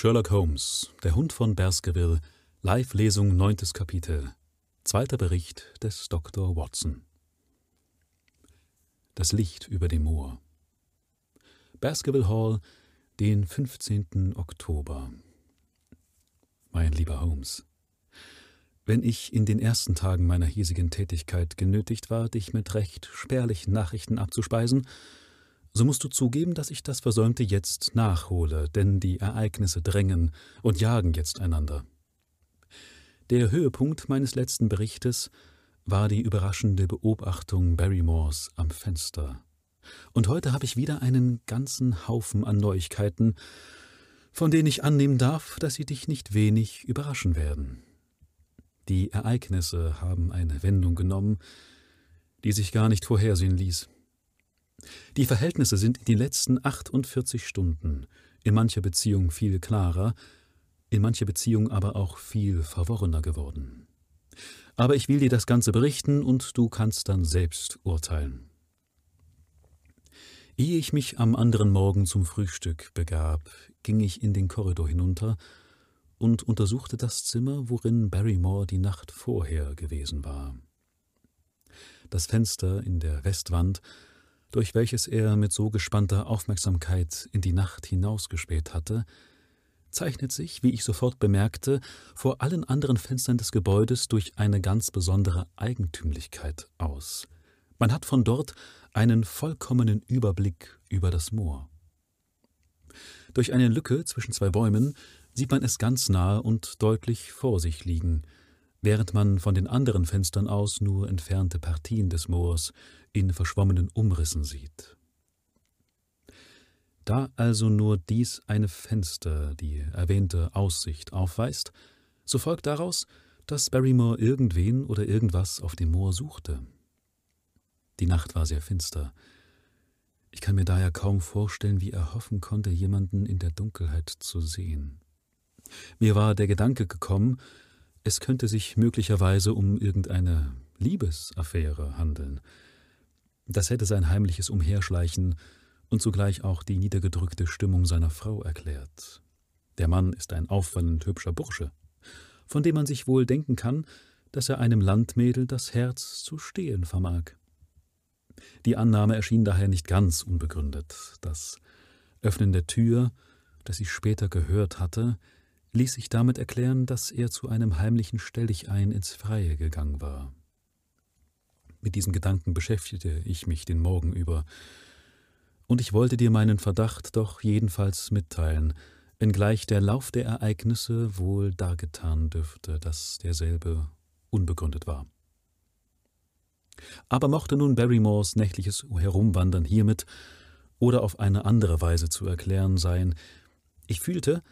Sherlock Holmes, der Hund von Baskerville, Live-Lesung, neuntes Kapitel, zweiter Bericht des Dr. Watson. Das Licht über dem Moor. Baskerville Hall, den 15. Oktober. Mein lieber Holmes, wenn ich in den ersten Tagen meiner hiesigen Tätigkeit genötigt war, dich mit recht spärlichen Nachrichten abzuspeisen, so musst du zugeben, dass ich das Versäumte jetzt nachhole, denn die Ereignisse drängen und jagen jetzt einander. Der Höhepunkt meines letzten Berichtes war die überraschende Beobachtung Barrymores am Fenster. Und heute habe ich wieder einen ganzen Haufen an Neuigkeiten, von denen ich annehmen darf, dass sie dich nicht wenig überraschen werden. Die Ereignisse haben eine Wendung genommen, die sich gar nicht vorhersehen ließ. Die Verhältnisse sind in den letzten 48 Stunden in mancher Beziehung viel klarer, in mancher Beziehung aber auch viel verworrener geworden. Aber ich will dir das Ganze berichten und du kannst dann selbst urteilen. Ehe ich mich am anderen Morgen zum Frühstück begab, ging ich in den Korridor hinunter und untersuchte das Zimmer, worin Barrymore die Nacht vorher gewesen war. Das Fenster in der Westwand durch welches er mit so gespannter Aufmerksamkeit in die Nacht hinausgespäht hatte, zeichnet sich, wie ich sofort bemerkte, vor allen anderen Fenstern des Gebäudes durch eine ganz besondere Eigentümlichkeit aus. Man hat von dort einen vollkommenen Überblick über das Moor. Durch eine Lücke zwischen zwei Bäumen sieht man es ganz nahe und deutlich vor sich liegen, während man von den anderen Fenstern aus nur entfernte Partien des Moors in verschwommenen Umrissen sieht. Da also nur dies eine Fenster die erwähnte Aussicht aufweist, so folgt daraus, dass Barrymore irgendwen oder irgendwas auf dem Moor suchte. Die Nacht war sehr finster. Ich kann mir daher kaum vorstellen, wie er hoffen konnte, jemanden in der Dunkelheit zu sehen. Mir war der Gedanke gekommen, es könnte sich möglicherweise um irgendeine Liebesaffäre handeln, das hätte sein heimliches Umherschleichen und zugleich auch die niedergedrückte Stimmung seiner Frau erklärt. Der Mann ist ein auffallend hübscher Bursche, von dem man sich wohl denken kann, dass er einem Landmädel das Herz zu stehlen vermag. Die Annahme erschien daher nicht ganz unbegründet. Das Öffnen der Tür, das ich später gehört hatte, ließ sich damit erklären, dass er zu einem heimlichen Stelldichein ins Freie gegangen war. Mit diesen Gedanken beschäftigte ich mich den Morgen über, und ich wollte dir meinen Verdacht doch jedenfalls mitteilen, wenngleich der Lauf der Ereignisse wohl dargetan dürfte, dass derselbe unbegründet war. Aber mochte nun Barrymores nächtliches Herumwandern hiermit oder auf eine andere Weise zu erklären sein, ich fühlte,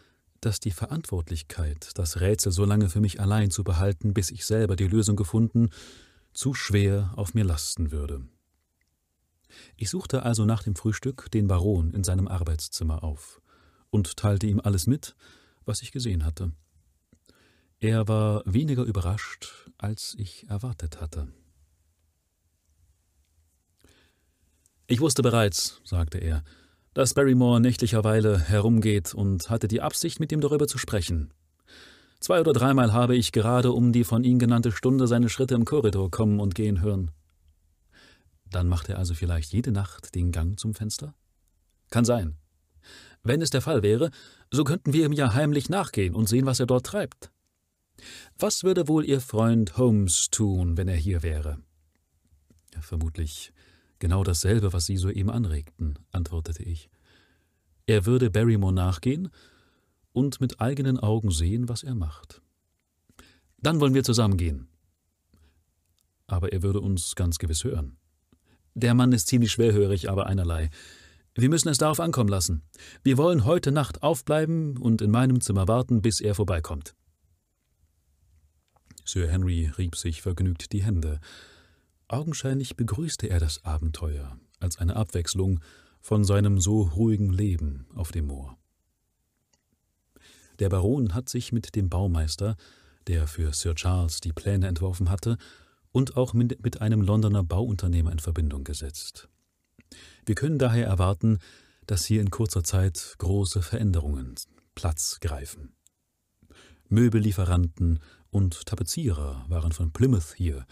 dass die Verantwortlichkeit, das Rätsel so lange für mich allein zu behalten, bis ich selber die Lösung gefunden, zu schwer auf mir lasten würde. Ich suchte also nach dem Frühstück den Baron in seinem Arbeitszimmer auf und teilte ihm alles mit, was ich gesehen hatte. Er war weniger überrascht, als ich erwartet hatte. Ich wusste bereits, sagte er, dass Barrymore nächtlicherweile herumgeht und hatte die Absicht, mit ihm darüber zu sprechen. Zwei oder dreimal habe ich gerade um die von Ihnen genannte Stunde seine Schritte im Korridor kommen und gehen hören. Dann macht er also vielleicht jede Nacht den Gang zum Fenster? Kann sein. Wenn es der Fall wäre, so könnten wir ihm ja heimlich nachgehen und sehen, was er dort treibt. Was würde wohl Ihr Freund Holmes tun, wenn er hier wäre? Vermutlich genau dasselbe, was Sie soeben anregten, antwortete ich. Er würde Barrymore nachgehen und mit eigenen Augen sehen, was er macht. Dann wollen wir zusammengehen. Aber er würde uns ganz gewiss hören. Der Mann ist ziemlich schwerhörig, aber einerlei. Wir müssen es darauf ankommen lassen. Wir wollen heute Nacht aufbleiben und in meinem Zimmer warten, bis er vorbeikommt. Sir Henry rieb sich vergnügt die Hände. Augenscheinlich begrüßte er das Abenteuer als eine Abwechslung von seinem so ruhigen Leben auf dem Moor. Der Baron hat sich mit dem Baumeister, der für Sir Charles die Pläne entworfen hatte, und auch mit einem Londoner Bauunternehmer in Verbindung gesetzt. Wir können daher erwarten, dass hier in kurzer Zeit große Veränderungen Platz greifen. Möbellieferanten und Tapezierer waren von Plymouth hier,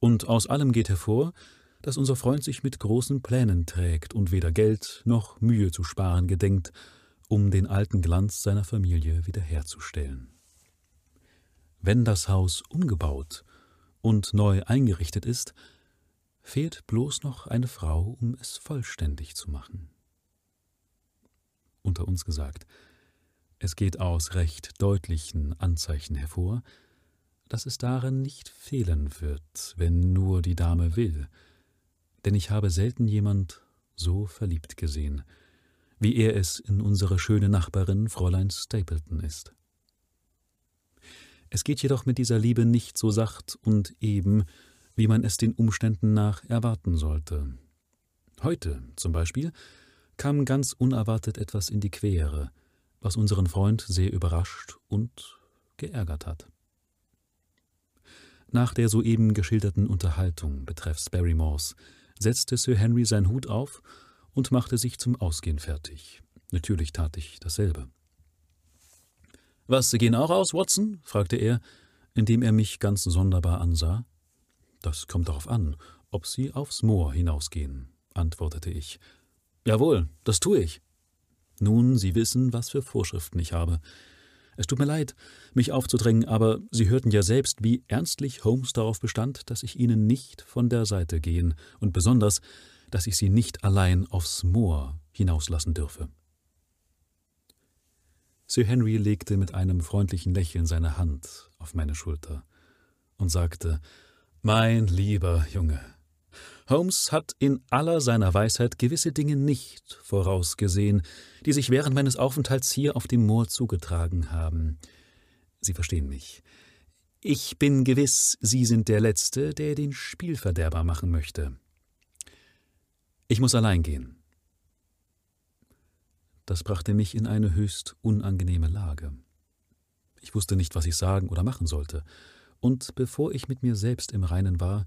und aus allem geht hervor, dass unser Freund sich mit großen Plänen trägt und weder Geld noch Mühe zu sparen gedenkt, um den alten Glanz seiner Familie wiederherzustellen. Wenn das Haus umgebaut und neu eingerichtet ist, fehlt bloß noch eine Frau, um es vollständig zu machen. Unter uns gesagt, es geht aus recht deutlichen Anzeichen hervor, dass es darin nicht fehlen wird, wenn nur die Dame will, denn ich habe selten jemand so verliebt gesehen, wie er es in unsere schöne Nachbarin Fräulein Stapleton ist. Es geht jedoch mit dieser Liebe nicht so sacht und eben, wie man es den Umständen nach erwarten sollte. Heute zum Beispiel kam ganz unerwartet etwas in die Quere, was unseren Freund sehr überrascht und geärgert hat. Nach der soeben geschilderten Unterhaltung betreffs Barrymores setzte Sir Henry seinen Hut auf und machte sich zum Ausgehen fertig. Natürlich tat ich dasselbe. Was, Sie gehen auch aus, Watson? fragte er, indem er mich ganz sonderbar ansah. Das kommt darauf an, ob Sie aufs Moor hinausgehen, antwortete ich. Jawohl, das tue ich. Nun, Sie wissen, was für Vorschriften ich habe. Es tut mir leid, mich aufzudrängen, aber Sie hörten ja selbst, wie ernstlich Holmes darauf bestand, dass ich Ihnen nicht von der Seite gehen und besonders, dass ich Sie nicht allein aufs Moor hinauslassen dürfe. Sir Henry legte mit einem freundlichen Lächeln seine Hand auf meine Schulter und sagte Mein lieber Junge, Holmes hat in aller seiner Weisheit gewisse Dinge nicht vorausgesehen, die sich während meines Aufenthalts hier auf dem Moor zugetragen haben. Sie verstehen mich. Ich bin gewiss, Sie sind der Letzte, der den Spielverderber machen möchte. Ich muss allein gehen. Das brachte mich in eine höchst unangenehme Lage. Ich wusste nicht, was ich sagen oder machen sollte, und bevor ich mit mir selbst im Reinen war,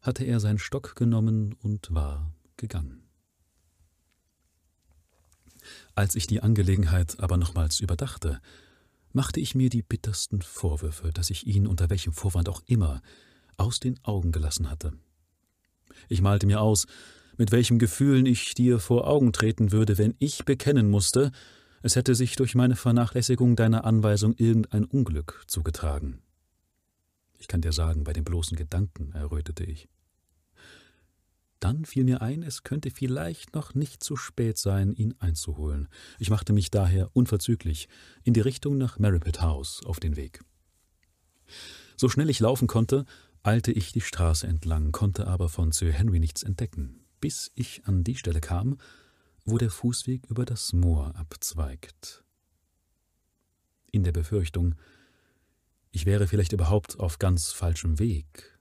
hatte er seinen Stock genommen und war gegangen. Als ich die Angelegenheit aber nochmals überdachte, machte ich mir die bittersten Vorwürfe, dass ich ihn unter welchem Vorwand auch immer aus den Augen gelassen hatte. Ich malte mir aus, mit welchen Gefühlen ich dir vor Augen treten würde, wenn ich bekennen musste, es hätte sich durch meine Vernachlässigung deiner Anweisung irgendein Unglück zugetragen. Ich kann dir sagen, bei dem bloßen Gedanken errötete ich. Dann fiel mir ein, es könnte vielleicht noch nicht zu spät sein, ihn einzuholen. Ich machte mich daher unverzüglich in die Richtung nach Merripit House auf den Weg. So schnell ich laufen konnte, eilte ich die Straße entlang, konnte aber von Sir Henry nichts entdecken, bis ich an die Stelle kam, wo der Fußweg über das Moor abzweigt. In der Befürchtung, ich wäre vielleicht überhaupt auf ganz falschem Weg,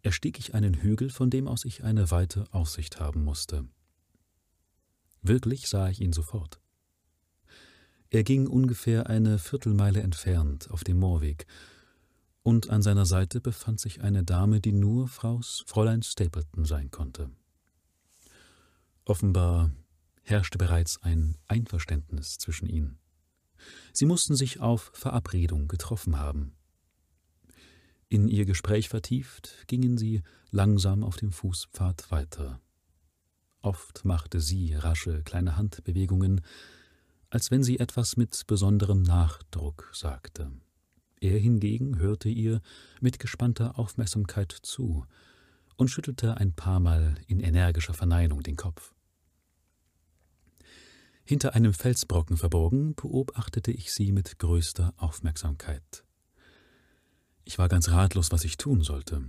erstieg ich einen Hügel, von dem aus ich eine weite Aussicht haben musste. Wirklich sah ich ihn sofort. Er ging ungefähr eine Viertelmeile entfernt auf dem Moorweg, und an seiner Seite befand sich eine Dame, die nur Fraus Fräulein Stapleton sein konnte. Offenbar herrschte bereits ein Einverständnis zwischen ihnen. Sie mussten sich auf Verabredung getroffen haben. In ihr Gespräch vertieft, gingen sie langsam auf dem Fußpfad weiter. Oft machte sie rasche kleine Handbewegungen, als wenn sie etwas mit besonderem Nachdruck sagte. Er hingegen hörte ihr mit gespannter Aufmerksamkeit zu und schüttelte ein paar Mal in energischer Verneinung den Kopf. Hinter einem Felsbrocken verborgen beobachtete ich sie mit größter Aufmerksamkeit. Ich war ganz ratlos, was ich tun sollte.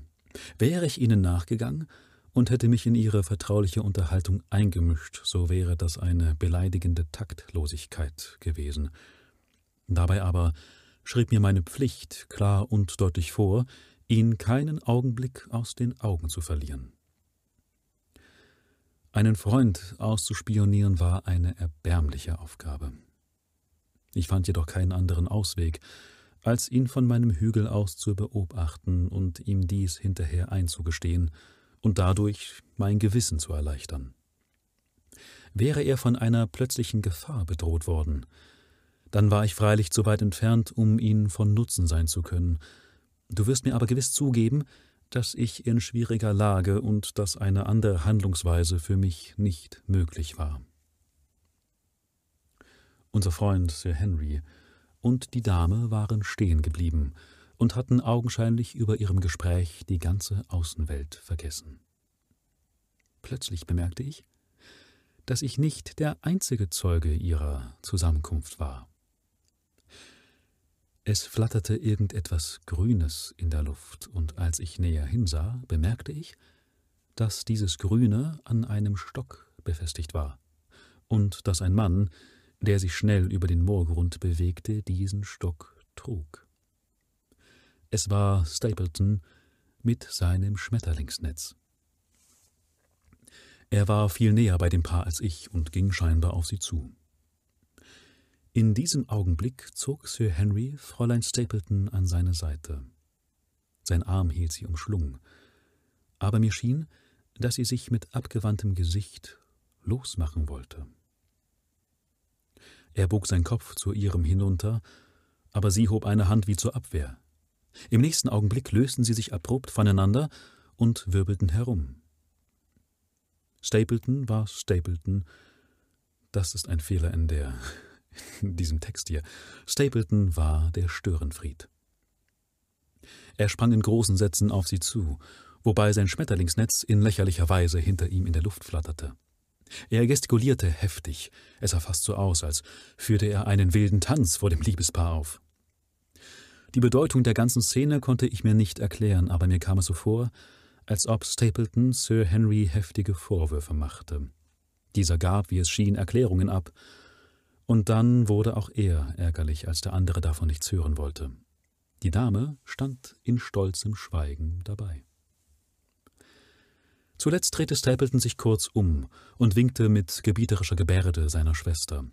Wäre ich ihnen nachgegangen und hätte mich in ihre vertrauliche Unterhaltung eingemischt, so wäre das eine beleidigende Taktlosigkeit gewesen. Dabei aber schrieb mir meine Pflicht klar und deutlich vor, ihn keinen Augenblick aus den Augen zu verlieren. Einen Freund auszuspionieren war eine erbärmliche Aufgabe. Ich fand jedoch keinen anderen Ausweg, als ihn von meinem Hügel aus zu beobachten und ihm dies hinterher einzugestehen und dadurch mein Gewissen zu erleichtern. Wäre er von einer plötzlichen Gefahr bedroht worden, Dann war ich freilich zu weit entfernt, um ihnen von Nutzen sein zu können. Du wirst mir aber gewiss zugeben, dass ich in schwieriger Lage und dass eine andere Handlungsweise für mich nicht möglich war. Unser Freund Sir Henry und die Dame waren stehen geblieben und hatten augenscheinlich über ihrem Gespräch die ganze Außenwelt vergessen. Plötzlich bemerkte ich, dass ich nicht der einzige Zeuge ihrer Zusammenkunft war. Es flatterte irgendetwas Grünes in der Luft, und als ich näher hinsah, bemerkte ich, dass dieses Grüne an einem Stock befestigt war, und dass ein Mann, der sich schnell über den Moorgrund bewegte, diesen Stock trug. Es war Stapleton mit seinem Schmetterlingsnetz. Er war viel näher bei dem Paar als ich und ging scheinbar auf sie zu. In diesem Augenblick zog Sir Henry Fräulein Stapleton an seine Seite. Sein Arm hielt sie umschlungen, aber mir schien, dass sie sich mit abgewandtem Gesicht losmachen wollte. Er bog seinen Kopf zu ihrem hinunter, aber sie hob eine Hand wie zur Abwehr. Im nächsten Augenblick lösten sie sich abrupt voneinander und wirbelten herum. Stapleton war Stapleton. Das ist ein Fehler in der in diesem Text hier. Stapleton war der Störenfried. Er sprang in großen Sätzen auf sie zu, wobei sein Schmetterlingsnetz in lächerlicher Weise hinter ihm in der Luft flatterte. Er gestikulierte heftig, es sah fast so aus, als führte er einen wilden Tanz vor dem Liebespaar auf. Die Bedeutung der ganzen Szene konnte ich mir nicht erklären, aber mir kam es so vor, als ob Stapleton Sir Henry heftige Vorwürfe machte. Dieser gab, wie es schien, Erklärungen ab, und dann wurde auch er ärgerlich, als der andere davon nichts hören wollte. Die Dame stand in stolzem Schweigen dabei. Zuletzt drehte Stapleton sich kurz um und winkte mit gebieterischer Gebärde seiner Schwester.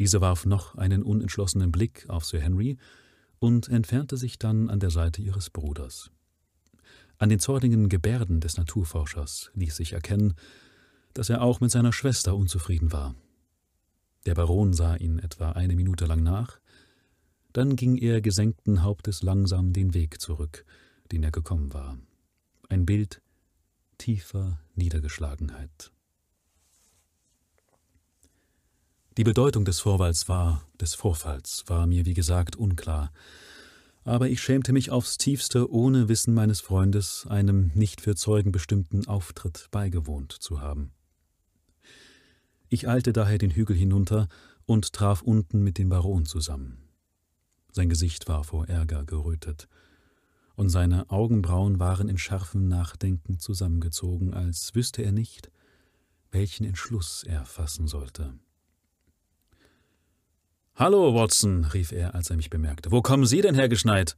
Diese warf noch einen unentschlossenen Blick auf Sir Henry und entfernte sich dann an der Seite ihres Bruders. An den zornigen Gebärden des Naturforschers ließ sich erkennen, dass er auch mit seiner Schwester unzufrieden war. Der Baron sah ihn etwa eine Minute lang nach, dann ging er gesenkten Hauptes langsam den Weg zurück, den er gekommen war. Ein Bild tiefer Niedergeschlagenheit. Die Bedeutung des Vorfalls war, des Vorfalls war mir wie gesagt unklar, aber ich schämte mich aufs tiefste, ohne Wissen meines Freundes einem nicht für Zeugen bestimmten Auftritt beigewohnt zu haben. Ich eilte daher den Hügel hinunter und traf unten mit dem Baron zusammen. Sein Gesicht war vor Ärger gerötet und seine Augenbrauen waren in scharfem Nachdenken zusammengezogen, als wüsste er nicht, welchen Entschluss er fassen sollte. Hallo, Watson, rief er, als er mich bemerkte. Wo kommen Sie denn hergeschneit?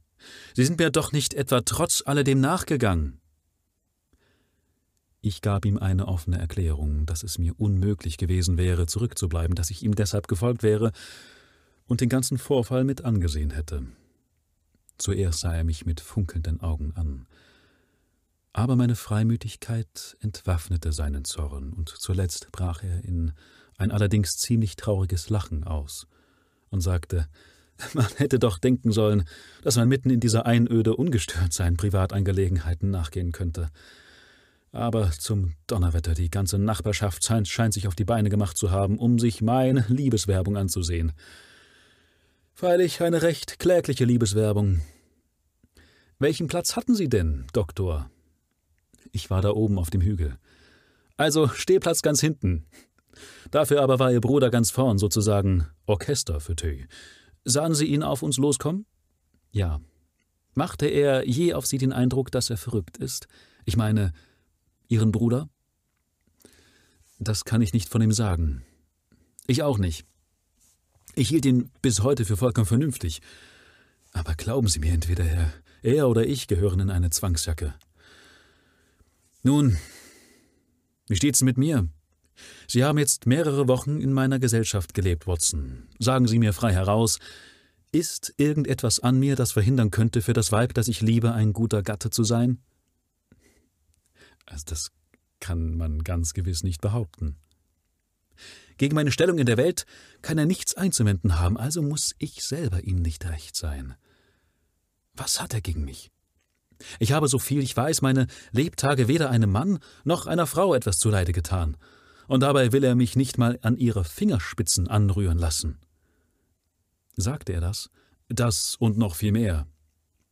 Sie sind mir doch nicht etwa trotz alledem nachgegangen. Ich gab ihm eine offene Erklärung, dass es mir unmöglich gewesen wäre, zurückzubleiben, dass ich ihm deshalb gefolgt wäre und den ganzen Vorfall mit angesehen hätte. Zuerst sah er mich mit funkelnden Augen an. Aber meine Freimütigkeit entwaffnete seinen Zorn, und zuletzt brach er in ein allerdings ziemlich trauriges Lachen aus und sagte, man hätte doch denken sollen, dass man mitten in dieser Einöde ungestört seinen Privatangelegenheiten nachgehen könnte. Aber zum Donnerwetter, die ganze Nachbarschaft scheint, sich auf die Beine gemacht zu haben, um sich meine Liebeswerbung anzusehen. Freilich eine recht klägliche Liebeswerbung. Welchen Platz hatten Sie denn, Doktor? Ich war da oben auf dem Hügel. Also Stehplatz ganz hinten. Dafür aber war Ihr Bruder ganz vorn, sozusagen Orchesterfauteuil. Sahen Sie ihn auf uns loskommen? Ja. Machte er je auf Sie den Eindruck, dass er verrückt ist? Ich meine, Ihren Bruder? Das kann ich nicht von ihm sagen. Ich auch nicht. Ich hielt ihn bis heute für vollkommen vernünftig. Aber glauben Sie mir, entweder er, er oder ich gehören in eine Zwangsjacke. Nun, wie steht's mit mir? Sie haben jetzt mehrere Wochen in meiner Gesellschaft gelebt, Watson. Sagen Sie mir frei heraus, ist irgendetwas an mir, das verhindern könnte, für das Weib, das ich liebe, ein guter Gatte zu sein? Also das kann man ganz gewiss nicht behaupten. Gegen meine Stellung in der Welt kann er nichts einzuwenden haben, also muss ich selber ihm nicht recht sein. Was hat er gegen mich? Ich habe, so viel ich weiß, meine Lebtage weder einem Mann noch einer Frau etwas zuleide getan, und dabei will er mich nicht mal an ihre Fingerspitzen anrühren lassen. Sagte er das? Das und noch viel mehr.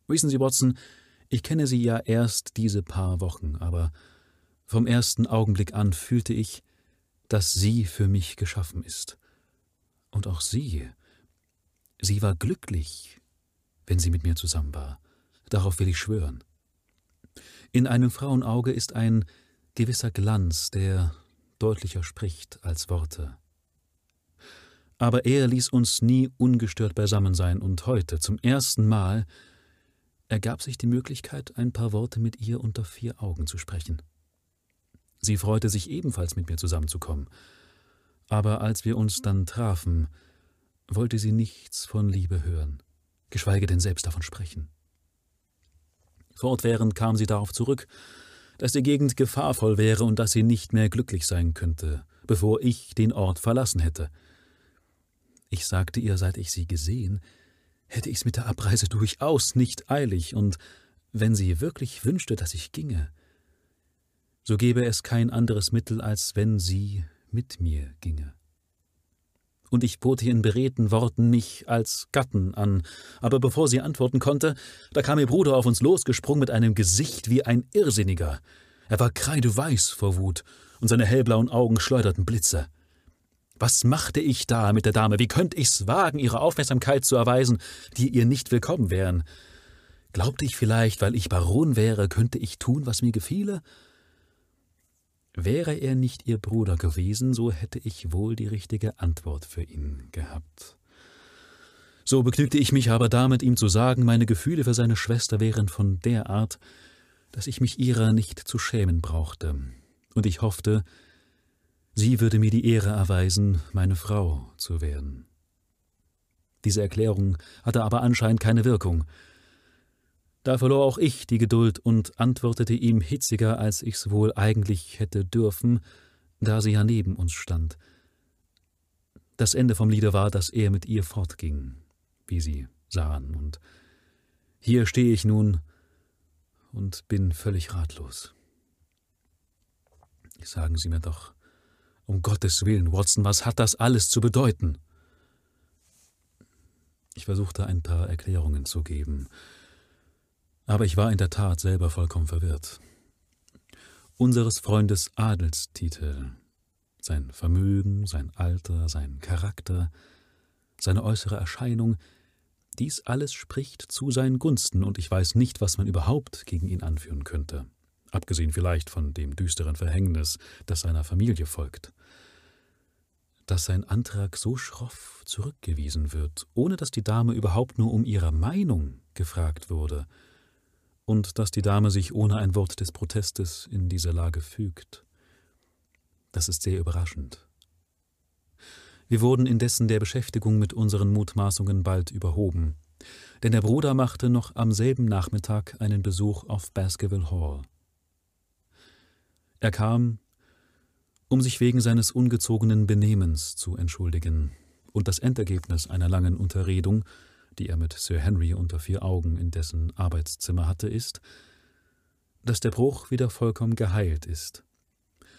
Wissen Sie, Watson, ich kenne Sie ja erst diese paar Wochen, aber vom ersten Augenblick an fühlte ich, dass sie für mich geschaffen ist. Und auch sie. Sie war glücklich, wenn sie mit mir zusammen war. Darauf will ich schwören. In einem Frauenauge ist ein gewisser Glanz, der deutlicher spricht als Worte. Aber er ließ uns nie ungestört beisammen sein, und heute, zum ersten Mal, ergab sich die Möglichkeit, ein paar Worte mit ihr unter vier Augen zu sprechen. Sie freute sich ebenfalls mit mir zusammenzukommen. Aber als wir uns dann trafen, wollte sie nichts von Liebe hören, geschweige denn selbst davon sprechen. Fortwährend kam sie darauf zurück, dass die Gegend gefahrvoll wäre und dass sie nicht mehr glücklich sein könnte, bevor ich den Ort verlassen hätte. Ich sagte ihr, seit ich sie gesehen, hätte ich's mit der Abreise durchaus nicht eilig, und wenn sie wirklich wünschte, dass ich ginge, so gäbe es kein anderes Mittel, als wenn sie mit mir ginge. Und ich bot ihr in beredten Worten mich als Gatten an, aber bevor sie antworten konnte, da kam ihr Bruder auf uns losgesprungen mit einem Gesicht wie ein Irrsinniger. Er war kreideweiß vor Wut, und seine hellblauen Augen schleuderten Blitze. Was machte ich da mit der Dame? Wie könnte ich's wagen, ihre Aufmerksamkeit zu erweisen, die ihr nicht willkommen wären? Glaubte ich vielleicht, weil ich Baron wäre, könnte ich tun, was mir gefiele? Wäre er nicht ihr Bruder gewesen, so hätte ich wohl die richtige Antwort für ihn gehabt. So begnügte ich mich aber damit, ihm zu sagen, meine Gefühle für seine Schwester wären von der Art, dass ich mich ihrer nicht zu schämen brauchte, und ich hoffte, sie würde mir die Ehre erweisen, meine Frau zu werden. Diese Erklärung hatte aber anscheinend keine Wirkung, da verlor auch ich die Geduld und antwortete ihm hitziger, als ich's wohl eigentlich hätte dürfen, da sie ja neben uns stand. Das Ende vom Liede war, dass er mit ihr fortging, wie sie sahen, und hier stehe ich nun und bin völlig ratlos. Sagen Sie mir doch, um Gottes Willen, Watson, was hat das alles zu bedeuten? Ich versuchte ein paar Erklärungen zu geben, aber ich war in der Tat selber vollkommen verwirrt. Unseres Freundes Adelstitel, sein Vermögen, sein Alter, sein Charakter, seine äußere Erscheinung, dies alles spricht zu seinen Gunsten, und ich weiß nicht, was man überhaupt gegen ihn anführen könnte, abgesehen vielleicht von dem düsteren Verhängnis, das seiner Familie folgt. Dass sein Antrag so schroff zurückgewiesen wird, ohne dass die Dame überhaupt nur um ihre Meinung gefragt wurde, und dass die Dame sich ohne ein Wort des Protestes in diese Lage fügt. Das ist sehr überraschend. Wir wurden indessen der Beschäftigung mit unseren Mutmaßungen bald überhoben, denn der Bruder machte noch am selben Nachmittag einen Besuch auf Baskerville Hall. Er kam, um sich wegen seines ungezogenen Benehmens zu entschuldigen, und das Endergebnis einer langen Unterredung die er mit Sir Henry unter vier Augen in dessen Arbeitszimmer hatte, ist, dass der Bruch wieder vollkommen geheilt ist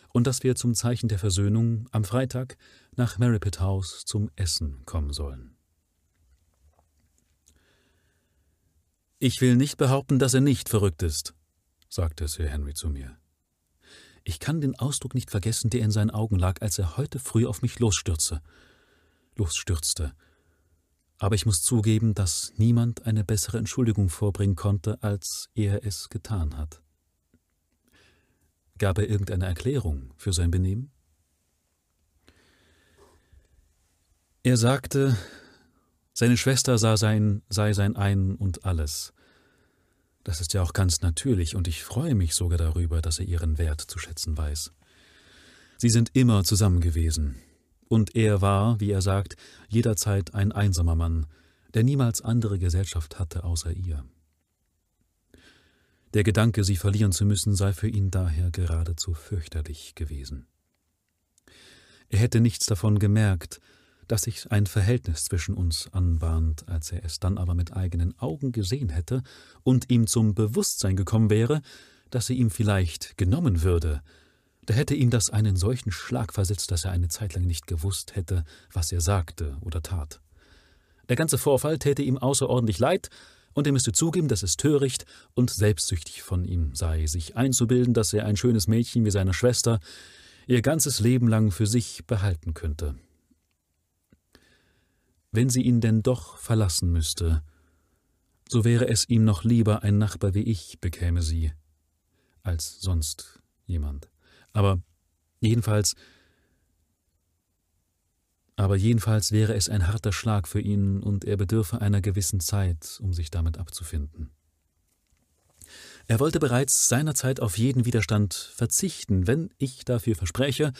und dass wir zum Zeichen der Versöhnung am Freitag nach Merripit House zum Essen kommen sollen. Ich will nicht behaupten, dass er nicht verrückt ist, sagte Sir Henry zu mir. Ich kann den Ausdruck nicht vergessen, der in seinen Augen lag, als er heute früh auf mich losstürzte. Losstürzte aber ich muss zugeben, dass niemand eine bessere Entschuldigung vorbringen konnte, als er es getan hat. Gab er irgendeine Erklärung für sein Benehmen? Er sagte, seine Schwester sah sein, sei sein Ein und alles. Das ist ja auch ganz natürlich, und ich freue mich sogar darüber, dass er ihren Wert zu schätzen weiß. Sie sind immer zusammen gewesen, und er war, wie er sagt, jederzeit ein einsamer Mann, der niemals andere Gesellschaft hatte außer ihr. Der Gedanke, sie verlieren zu müssen, sei für ihn daher geradezu fürchterlich gewesen. Er hätte nichts davon gemerkt, dass sich ein Verhältnis zwischen uns anbahnt, als er es dann aber mit eigenen Augen gesehen hätte und ihm zum Bewusstsein gekommen wäre, dass sie ihm vielleicht genommen würde, da hätte ihm das einen solchen Schlag versetzt, dass er eine Zeit lang nicht gewusst hätte, was er sagte oder tat. Der ganze Vorfall täte ihm außerordentlich leid, und er müsste zugeben, dass es töricht und selbstsüchtig von ihm sei, sich einzubilden, dass er ein schönes Mädchen wie seine Schwester ihr ganzes Leben lang für sich behalten könnte. Wenn sie ihn denn doch verlassen müsste, so wäre es ihm noch lieber, ein Nachbar wie ich bekäme sie, als sonst jemand. Aber jedenfalls aber jedenfalls wäre es ein harter Schlag für ihn und er bedürfe einer gewissen Zeit, um sich damit abzufinden. Er wollte bereits seinerzeit auf jeden Widerstand verzichten, wenn ich dafür verspreche,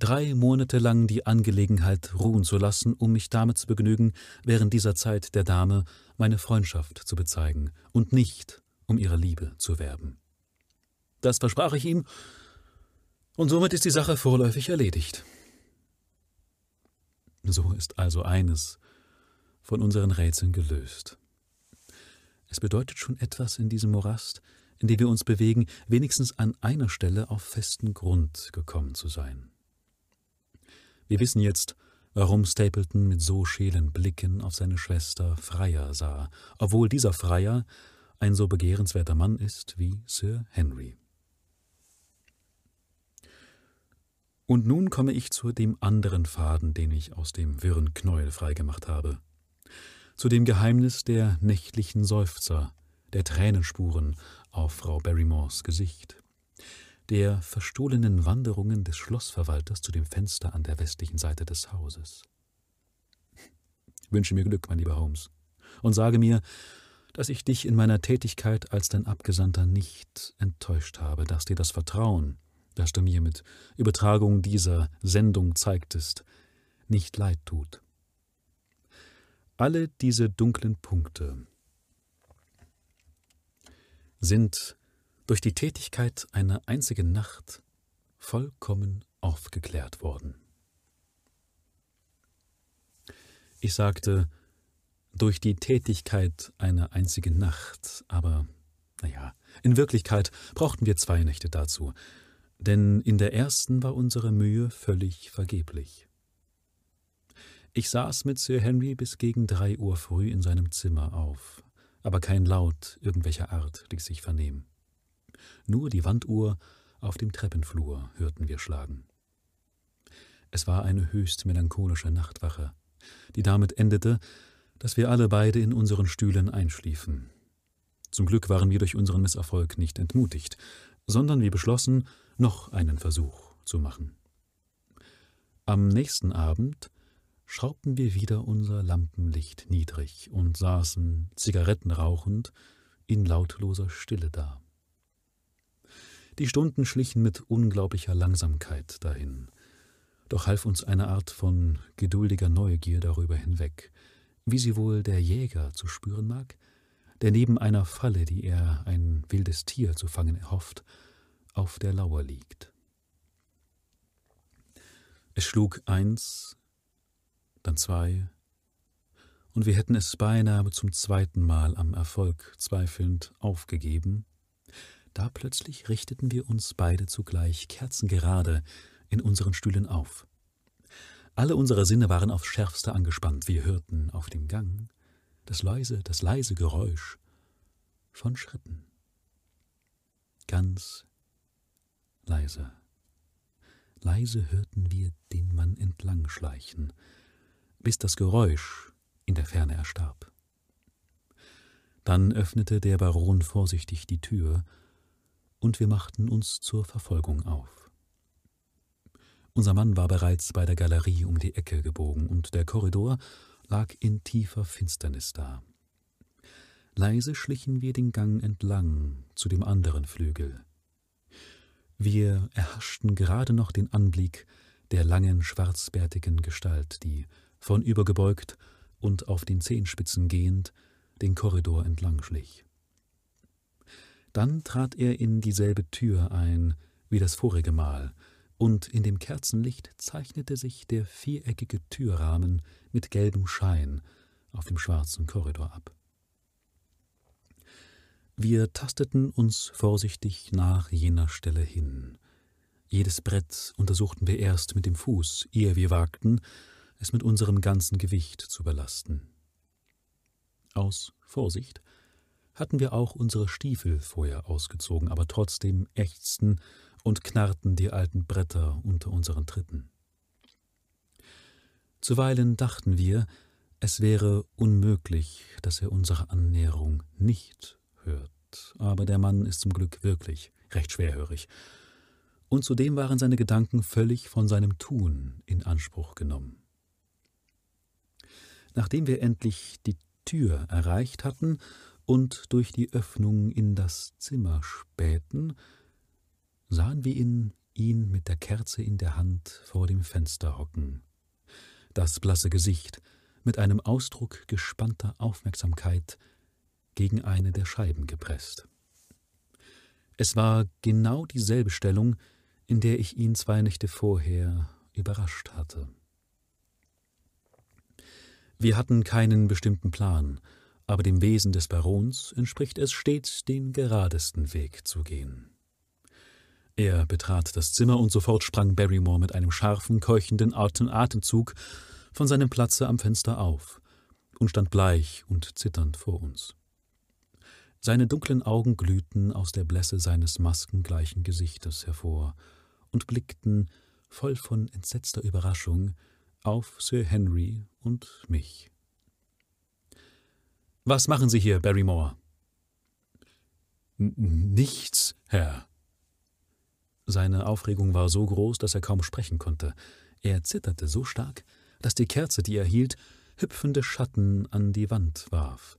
drei Monate lang die Angelegenheit ruhen zu lassen, um mich damit zu begnügen, während dieser Zeit der Dame meine Freundschaft zu bezeigen und nicht um ihre Liebe zu werben. Das versprach ich ihm, und somit ist die Sache vorläufig erledigt. So ist also eines von unseren Rätseln gelöst. Es bedeutet schon etwas in diesem Morast, in dem wir uns bewegen, wenigstens an einer Stelle auf festen Grund gekommen zu sein. Wir wissen jetzt, warum Stapleton mit so schälen Blicken auf seine Schwester Freier sah, obwohl dieser Freier ein so begehrenswerter Mann ist wie Sir Henry. Und nun komme ich zu dem anderen Faden, den ich aus dem wirren Knäuel freigemacht habe. Zu dem Geheimnis der nächtlichen Seufzer, der Tränenspuren auf Frau Barrymores Gesicht, der verstohlenen Wanderungen des Schlossverwalters zu dem Fenster an der westlichen Seite des Hauses. Wünsche mir Glück, mein lieber Holmes, und sage mir, dass ich dich in meiner Tätigkeit als dein Abgesandter nicht enttäuscht habe, dass dir das Vertrauen, das du mir mit Übertragung dieser Sendung zeigtest, nicht leid tut. Alle diese dunklen Punkte sind durch die Tätigkeit einer einzigen Nacht vollkommen aufgeklärt worden. Ich sagte, durch die Tätigkeit einer einzigen Nacht, aber naja, in Wirklichkeit brauchten wir zwei Nächte dazu, denn in der ersten war unsere Mühe völlig vergeblich. Ich saß mit Sir Henry bis gegen drei Uhr früh in seinem Zimmer auf, aber kein Laut irgendwelcher Art ließ sich vernehmen. Nur die Wanduhr auf dem Treppenflur hörten wir schlagen. Es war eine höchst melancholische Nachtwache, die damit endete, dass wir alle beide in unseren Stühlen einschliefen. Zum Glück waren wir durch unseren Misserfolg nicht entmutigt, sondern wir beschlossen, noch einen Versuch zu machen. Am nächsten Abend schraubten wir wieder unser Lampenlicht niedrig und saßen, Zigaretten rauchend, in lautloser Stille da. Die Stunden schlichen mit unglaublicher Langsamkeit dahin, doch half uns eine Art von geduldiger Neugier darüber hinweg, wie sie wohl der Jäger zu spüren mag, der neben einer Falle, die er ein wildes Tier zu fangen erhofft, auf der Lauer liegt. Es schlug eins, dann zwei, und wir hätten es beinahe zum zweiten Mal am Erfolg zweifelnd aufgegeben, da plötzlich richteten wir uns beide zugleich kerzengerade in unseren Stühlen auf. Alle unsere Sinne waren aufs schärfste angespannt. Wir hörten auf dem Gang das leise, das leise Geräusch von Schritten. Ganz leise. Leise hörten wir den Mann entlang schleichen, bis das Geräusch in der Ferne erstarb. Dann öffnete der Baron vorsichtig die Tür, und wir machten uns zur Verfolgung auf. Unser Mann war bereits bei der Galerie um die Ecke gebogen, und der Korridor lag in tiefer Finsternis da. Leise schlichen wir den Gang entlang zu dem anderen Flügel. Wir erhaschten gerade noch den Anblick der langen, schwarzbärtigen Gestalt, die, vornübergebeugt und auf den Zehenspitzen gehend, den Korridor entlang schlich. Dann trat er in dieselbe Tür ein wie das vorige Mal, und in dem Kerzenlicht zeichnete sich der viereckige Türrahmen mit gelbem Schein auf dem schwarzen Korridor ab. Wir tasteten uns vorsichtig nach jener Stelle hin. Jedes Brett untersuchten wir erst mit dem Fuß, ehe wir wagten, es mit unserem ganzen Gewicht zu belasten. Aus Vorsicht hatten wir auch unsere Stiefel vorher ausgezogen, aber trotzdem ächzten und knarrten die alten Bretter unter unseren Tritten. Zuweilen dachten wir, es wäre unmöglich, dass er unsere Annäherung nicht hört, aber der Mann ist zum Glück wirklich recht schwerhörig, und zudem waren seine Gedanken völlig von seinem Tun in Anspruch genommen. Nachdem wir endlich die Tür erreicht hatten und durch die Öffnung in das Zimmer spähten, sahen wir ihn, ihn mit der Kerze in der Hand vor dem Fenster hocken. Das blasse Gesicht mit einem Ausdruck gespannter Aufmerksamkeit gegen eine der Scheiben gepresst. Es war genau dieselbe Stellung, in der ich ihn zwei Nächte vorher überrascht hatte. Wir hatten keinen bestimmten Plan, aber dem Wesen des Barons entspricht es stets, den geradesten Weg zu gehen. Er betrat das Zimmer und sofort sprang Barrymore mit einem scharfen, keuchenden Atemzug von seinem Platze am Fenster auf und stand bleich und zitternd vor uns. Seine dunklen Augen glühten aus der Blässe seines maskengleichen Gesichtes hervor und blickten, voll von entsetzter Überraschung, auf Sir Henry und mich. Was machen Sie hier, Barrymore? Nichts, Herr. Seine Aufregung war so groß, dass er kaum sprechen konnte. Er zitterte so stark, dass die Kerze, die er hielt, hüpfende Schatten an die Wand warf.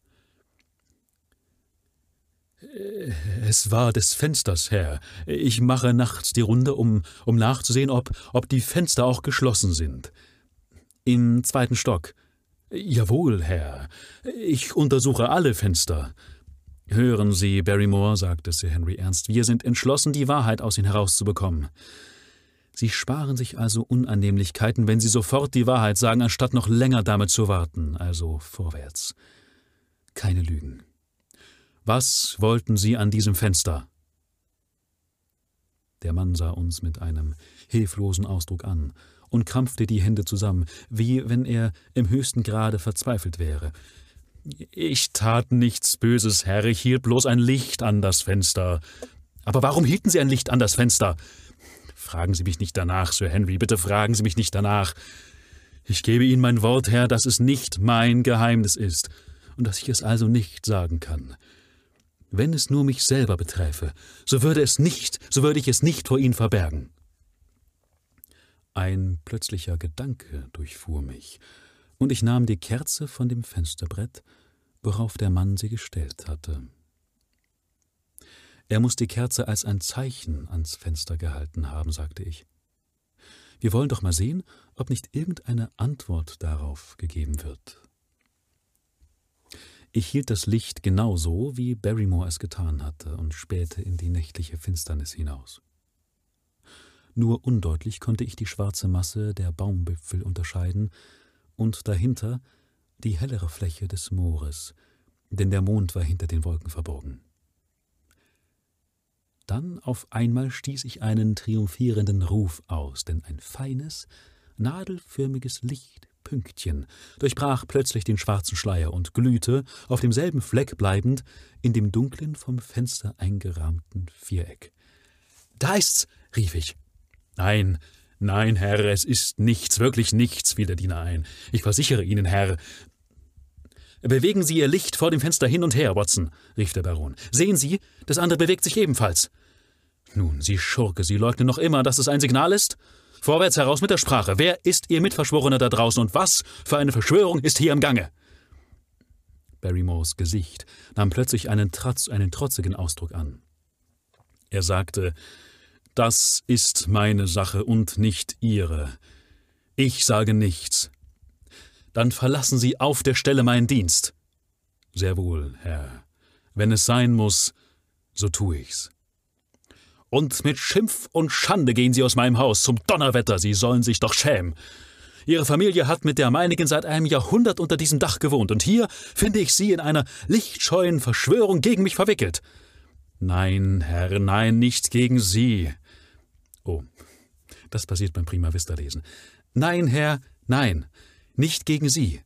Es war des Fensters, Herr. Ich mache nachts die Runde, um, um nachzusehen, ob, ob die Fenster auch geschlossen sind. Im zweiten Stock. Jawohl, Herr. Ich untersuche alle Fenster. Hören Sie, Barrymore, sagte Sir Henry ernst, wir sind entschlossen, die Wahrheit aus Ihnen herauszubekommen. Sie sparen sich also Unannehmlichkeiten, wenn Sie sofort die Wahrheit sagen, anstatt noch länger damit zu warten. Also vorwärts. Keine Lügen. Was wollten Sie an diesem Fenster? Der Mann sah uns mit einem hilflosen Ausdruck an und krampfte die Hände zusammen, wie wenn er im höchsten Grade verzweifelt wäre. Ich tat nichts Böses, Herr, ich hielt bloß ein Licht an das Fenster. Aber warum hielten Sie ein Licht an das Fenster? Fragen Sie mich nicht danach, Sir Henry, bitte fragen Sie mich nicht danach. Ich gebe Ihnen mein Wort, Herr, dass es nicht mein Geheimnis ist und dass ich es also nicht sagen kann. Wenn es nur mich selber beträfe, so würde es nicht, so würde ich es nicht vor Ihnen verbergen. Ein plötzlicher Gedanke durchfuhr mich, und ich nahm die Kerze von dem Fensterbrett, worauf der Mann sie gestellt hatte. Er muss die Kerze als ein Zeichen ans Fenster gehalten haben, sagte ich. Wir wollen doch mal sehen, ob nicht irgendeine Antwort darauf gegeben wird. Ich hielt das Licht genau so, wie Barrymore es getan hatte, und spähte in die nächtliche Finsternis hinaus. Nur undeutlich konnte ich die schwarze Masse der Baumwipfel unterscheiden und dahinter die hellere Fläche des Moores, denn der Mond war hinter den Wolken verborgen. Dann auf einmal stieß ich einen triumphierenden Ruf aus, denn ein feines, nadelförmiges Lichtpünktchen durchbrach plötzlich den schwarzen Schleier und glühte, auf demselben Fleck bleibend, in dem dunklen, vom Fenster eingerahmten Viereck. Da ist's, rief ich. Nein, nein, Herr, es ist nichts, wirklich nichts, fiel der Diener ein. Ich versichere Ihnen, Herr. Bewegen Sie Ihr Licht vor dem Fenster hin und her, Watson, rief der Baron. Sehen Sie, das andere bewegt sich ebenfalls. Nun, Sie Schurke, Sie leugnen noch immer, dass es ein Signal ist? Vorwärts heraus mit der Sprache. Wer ist Ihr Mitverschworener da draußen und was für eine Verschwörung ist hier im Gange? Barrymores Gesicht nahm plötzlich einen, Trotz, einen trotzigen Ausdruck an. Er sagte, das ist meine Sache und nicht Ihre. Ich sage nichts. Dann verlassen Sie auf der Stelle meinen Dienst. Sehr wohl, Herr. Wenn es sein muss, so tu ich's. Und mit Schimpf und Schande gehen Sie aus meinem Haus. Zum Donnerwetter, Sie sollen sich doch schämen. Ihre Familie hat mit der meinigen seit einem Jahrhundert unter diesem Dach gewohnt, und hier finde ich Sie in einer lichtscheuen Verschwörung gegen mich verwickelt. Nein, Herr, nein, nichts gegen Sie. Oh, das passiert beim Prima Vista lesen. Nein, Herr, nein, nicht gegen Sie.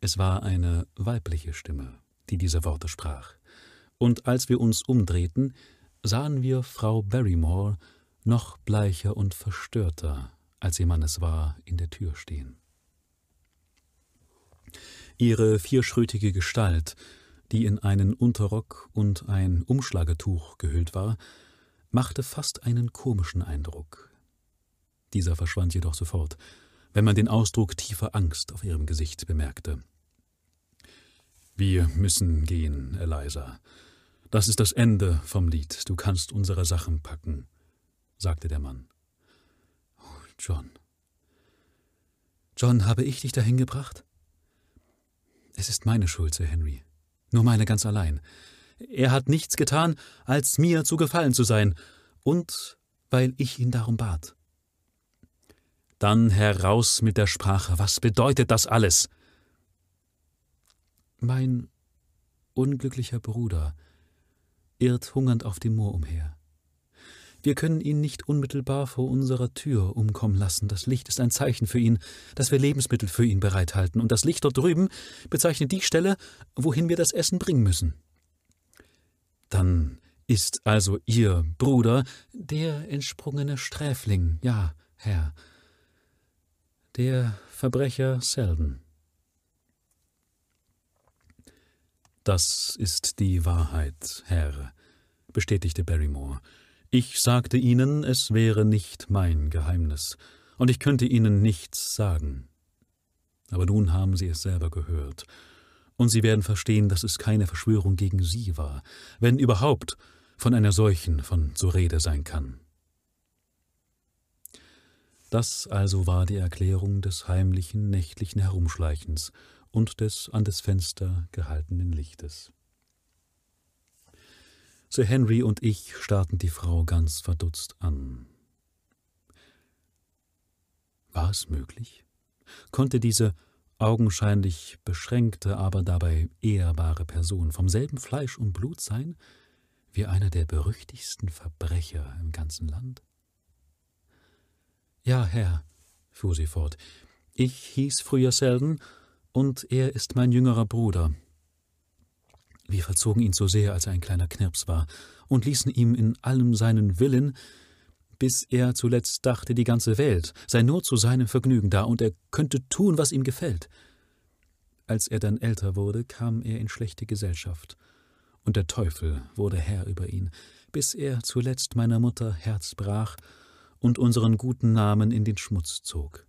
Es war eine weibliche Stimme, die diese Worte sprach, und als wir uns umdrehten, sahen wir Frau Barrymore noch bleicher und verstörter, als ihr Mann es war, in der Tür stehen. Ihre vierschrötige Gestalt, die in einen Unterrock und ein Umschlagetuch gehüllt war, machte fast einen komischen Eindruck. Dieser verschwand jedoch sofort, wenn man den Ausdruck tiefer Angst auf ihrem Gesicht bemerkte. Wir müssen gehen, Eliza. Das ist das Ende vom Lied. Du kannst unsere Sachen packen, sagte der Mann. Oh, John. John, habe ich dich dahin gebracht? Es ist meine Schuld, Sir Henry. Nur meine ganz allein. Er hat nichts getan, als mir zu gefallen zu sein, und weil ich ihn darum bat. Dann heraus mit der Sprache. Was bedeutet das alles? Mein unglücklicher Bruder irrt hungernd auf dem Moor umher. Wir können ihn nicht unmittelbar vor unserer Tür umkommen lassen. Das Licht ist ein Zeichen für ihn, dass wir Lebensmittel für ihn bereithalten, und das Licht dort drüben bezeichnet die Stelle, wohin wir das Essen bringen müssen. Dann ist also Ihr Bruder der entsprungene Sträfling, ja, Herr, der Verbrecher Selden. Das ist die Wahrheit, Herr, bestätigte Barrymore. Ich sagte Ihnen, es wäre nicht mein Geheimnis, und ich könnte Ihnen nichts sagen. Aber nun haben Sie es selber gehört, und Sie werden verstehen, dass es keine Verschwörung gegen Sie war, wenn überhaupt von einer solchen von zur Rede sein kann. Das also war die Erklärung des heimlichen nächtlichen Herumschleichens und des an das Fenster gehaltenen Lichtes. Sir Henry und ich starrten die Frau ganz verdutzt an. War es möglich? Konnte diese augenscheinlich beschränkte, aber dabei ehrbare Person vom selben Fleisch und Blut sein wie einer der berüchtigsten Verbrecher im ganzen Land? Ja, Herr, fuhr sie fort, ich hieß früher Selden, und er ist mein jüngerer Bruder. Wir verzogen ihn so sehr, als er ein kleiner Knirps war, und ließen ihm in allem seinen Willen, bis er zuletzt dachte, die ganze Welt sei nur zu seinem Vergnügen da, und er könnte tun, was ihm gefällt. Als er dann älter wurde, kam er in schlechte Gesellschaft, und der Teufel wurde Herr über ihn, bis er zuletzt meiner Mutter Herz brach und unseren guten Namen in den Schmutz zog.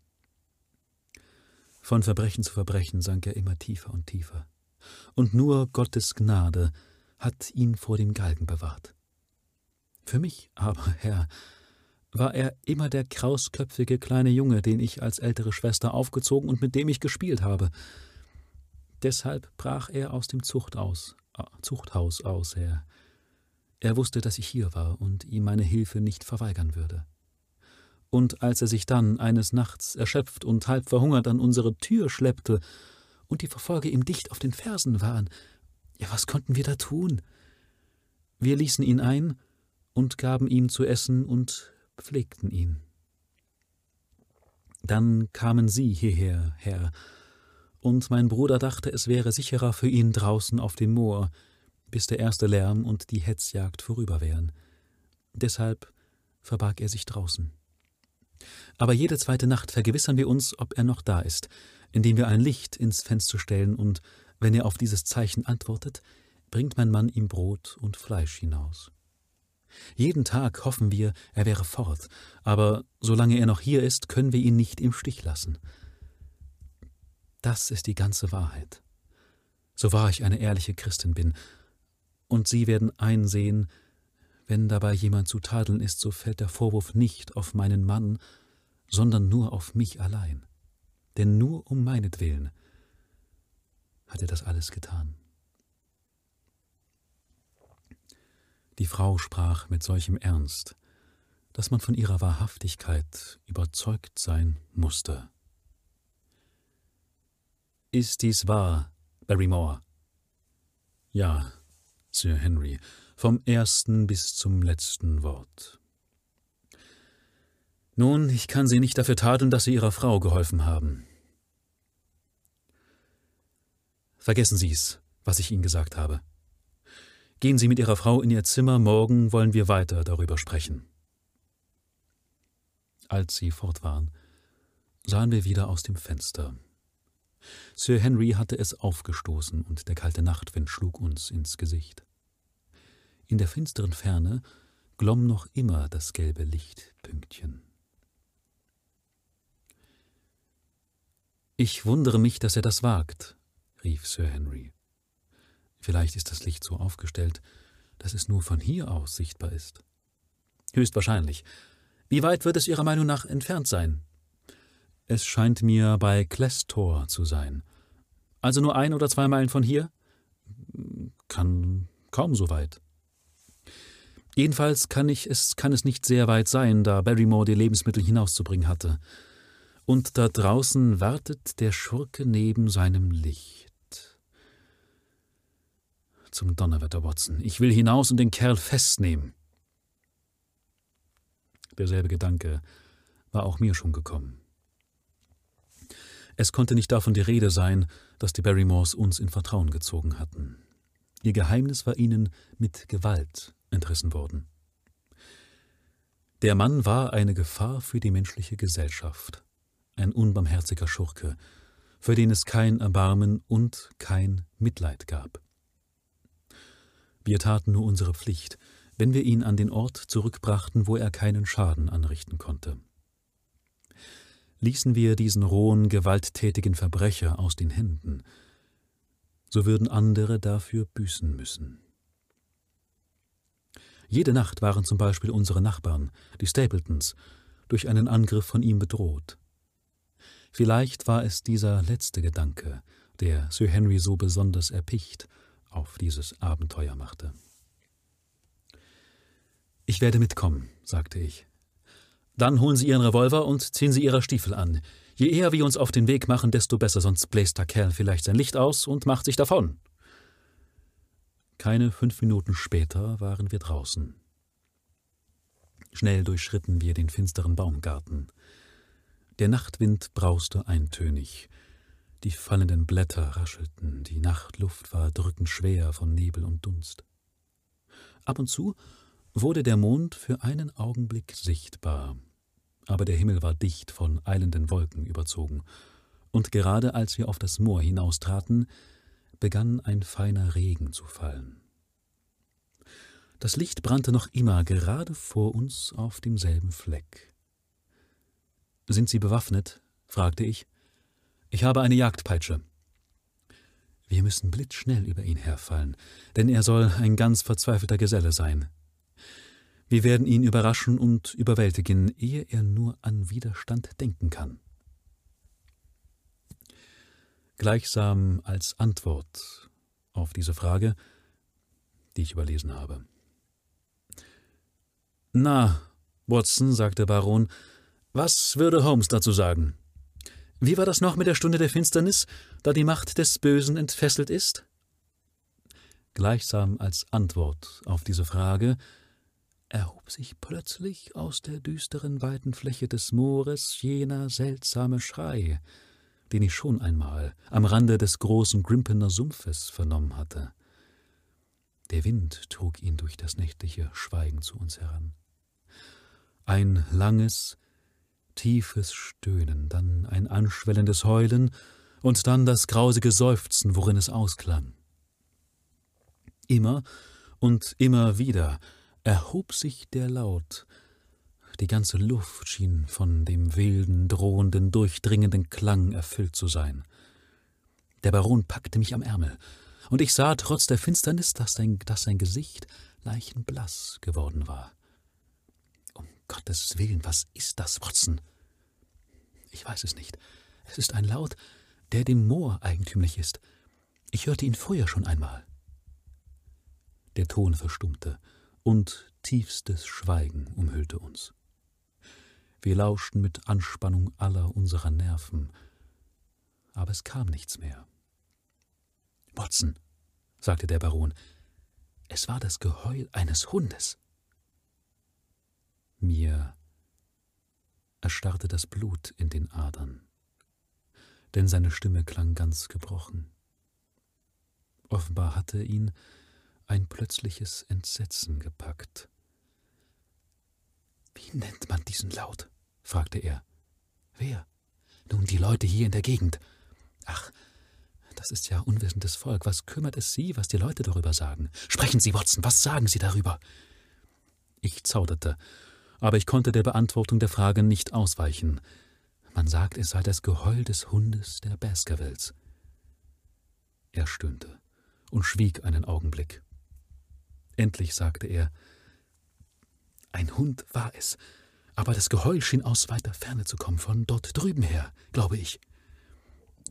Von Verbrechen zu Verbrechen sank er immer tiefer und tiefer, und nur Gottes Gnade hat ihn vor dem Galgen bewahrt. Für mich aber, Herr, war er immer der krausköpfige kleine Junge, den ich als ältere Schwester aufgezogen und mit dem ich gespielt habe. Deshalb brach er aus dem Zuchthaus, äh, Zuchthaus aus, Herr. Er wusste, dass ich hier war und ihm meine Hilfe nicht verweigern würde. Und als er sich dann eines Nachts erschöpft und halb verhungert an unsere Tür schleppte und die Verfolger ihm dicht auf den Fersen waren, ja, was konnten wir da tun? Wir ließen ihn ein und gaben ihm zu essen und pflegten ihn. Dann kamen Sie hierher, Herr, und mein Bruder dachte, es wäre sicherer für ihn draußen auf dem Moor, bis der erste Lärm und die Hetzjagd vorüber wären. Deshalb verbarg er sich draußen. Aber jede zweite Nacht vergewissern wir uns, ob er noch da ist, indem wir ein Licht ins Fenster stellen, und wenn er auf dieses Zeichen antwortet, bringt mein Mann ihm Brot und Fleisch hinaus. Jeden Tag hoffen wir, er wäre fort, aber solange er noch hier ist, können wir ihn nicht im Stich lassen. Das ist die ganze Wahrheit. So wahr ich eine ehrliche Christin bin, und Sie werden einsehen, wenn dabei jemand zu tadeln ist, so fällt der Vorwurf nicht auf meinen Mann, sondern nur auf mich allein. Denn nur um meinetwillen hat er das alles getan. Die Frau sprach mit solchem Ernst, dass man von ihrer Wahrhaftigkeit überzeugt sein musste. Ist dies wahr, Barrymore? Ja, Sir Henry, vom ersten bis zum letzten Wort. Nun, ich kann Sie nicht dafür tadeln, dass Sie Ihrer Frau geholfen haben. Vergessen Sie's, was ich Ihnen gesagt habe. Gehen Sie mit Ihrer Frau in Ihr Zimmer, morgen wollen wir weiter darüber sprechen. Als sie fort waren, sahen wir wieder aus dem Fenster. Sir Henry hatte es aufgestoßen, und der kalte Nachtwind schlug uns ins Gesicht. In der finsteren Ferne glomm noch immer das gelbe Lichtpünktchen. Ich wundere mich, dass er das wagt, rief Sir Henry. Vielleicht ist das Licht so aufgestellt, dass es nur von hier aus sichtbar ist. Höchstwahrscheinlich. Wie weit wird es Ihrer Meinung nach entfernt sein? Es scheint mir bei Klestor zu sein. Also nur ein oder zwei Meilen von hier? Kann kaum so weit. Jedenfalls kann, ich es, kann es nicht sehr weit sein, da Barrymore die Lebensmittel hinauszubringen hatte und da draußen wartet der Schurke neben seinem Licht. Zum Donnerwetter, Watson, ich will hinaus und den Kerl festnehmen. Derselbe Gedanke war auch mir schon gekommen. Es konnte nicht davon die Rede sein, dass die Barrymores uns in Vertrauen gezogen hatten. Ihr Geheimnis war ihnen mit Gewalt entrissen worden. Der Mann war eine Gefahr für die menschliche Gesellschaft ein unbarmherziger Schurke, für den es kein Erbarmen und kein Mitleid gab. Wir taten nur unsere Pflicht, wenn wir ihn an den Ort zurückbrachten, wo er keinen Schaden anrichten konnte. Ließen wir diesen rohen, gewalttätigen Verbrecher aus den Händen, so würden andere dafür büßen müssen. Jede Nacht waren zum Beispiel unsere Nachbarn, die Stapletons, durch einen Angriff von ihm bedroht. Vielleicht war es dieser letzte Gedanke, der Sir Henry so besonders erpicht auf dieses Abenteuer machte. Ich werde mitkommen, sagte ich. Dann holen Sie Ihren Revolver und ziehen Sie Ihre Stiefel an. Je eher wir uns auf den Weg machen, desto besser, sonst bläst der Kerl vielleicht sein Licht aus und macht sich davon. Keine fünf Minuten später waren wir draußen. Schnell durchschritten wir den finsteren Baumgarten. Der Nachtwind brauste eintönig. Die fallenden Blätter raschelten, die Nachtluft war drückend schwer von Nebel und Dunst. Ab und zu wurde der Mond für einen Augenblick sichtbar, aber der Himmel war dicht von eilenden Wolken überzogen, und gerade als wir auf das Moor hinaustraten, begann ein feiner Regen zu fallen. Das Licht brannte noch immer gerade vor uns auf demselben Fleck. Sind Sie bewaffnet? fragte ich. Ich habe eine Jagdpeitsche. Wir müssen blitzschnell über ihn herfallen, denn er soll ein ganz verzweifelter Geselle sein. Wir werden ihn überraschen und überwältigen, ehe er nur an Widerstand denken kann. Gleichsam als Antwort auf diese Frage, die ich überlesen habe. Na, Watson, sagte Baron, was würde Holmes dazu sagen? Wie war das noch mit der Stunde der Finsternis, da die Macht des Bösen entfesselt ist? Gleichsam als Antwort auf diese Frage erhob sich plötzlich aus der düsteren weiten Fläche des Moores jener seltsame Schrei, den ich schon einmal am Rande des großen Grimpener Sumpfes vernommen hatte. Der Wind trug ihn durch das nächtliche Schweigen zu uns heran. Ein langes, tiefes Stöhnen, dann ein anschwellendes Heulen und dann das grausige Seufzen, worin es ausklang. Immer und immer wieder erhob sich der Laut, die ganze Luft schien von dem wilden, drohenden, durchdringenden Klang erfüllt zu sein. Der Baron packte mich am Ärmel, und ich sah trotz der Finsternis, dass sein, dass sein Gesicht leichenblass geworden war. Gottes Willen, was ist das, Watson? Ich weiß es nicht. Es ist ein Laut, der dem Moor eigentümlich ist. Ich hörte ihn früher schon einmal. Der Ton verstummte, und tiefstes Schweigen umhüllte uns. Wir lauschten mit Anspannung aller unserer Nerven, aber es kam nichts mehr. Watson, sagte der Baron, es war das Geheul eines Hundes. Mir erstarrte das Blut in den Adern, denn seine Stimme klang ganz gebrochen. Offenbar hatte ihn ein plötzliches Entsetzen gepackt. Wie nennt man diesen Laut? fragte er. Wer? Nun, die Leute hier in der Gegend. Ach, das ist ja unwissendes Volk. Was kümmert es Sie, was die Leute darüber sagen? Sprechen Sie, Watson, was sagen Sie darüber? Ich zauderte, aber ich konnte der Beantwortung der Frage nicht ausweichen. Man sagt, es sei das Geheul des Hundes der Baskervilles. Er stöhnte und schwieg einen Augenblick. Endlich sagte er Ein Hund war es, aber das Geheul schien aus weiter Ferne zu kommen, von dort drüben her, glaube ich.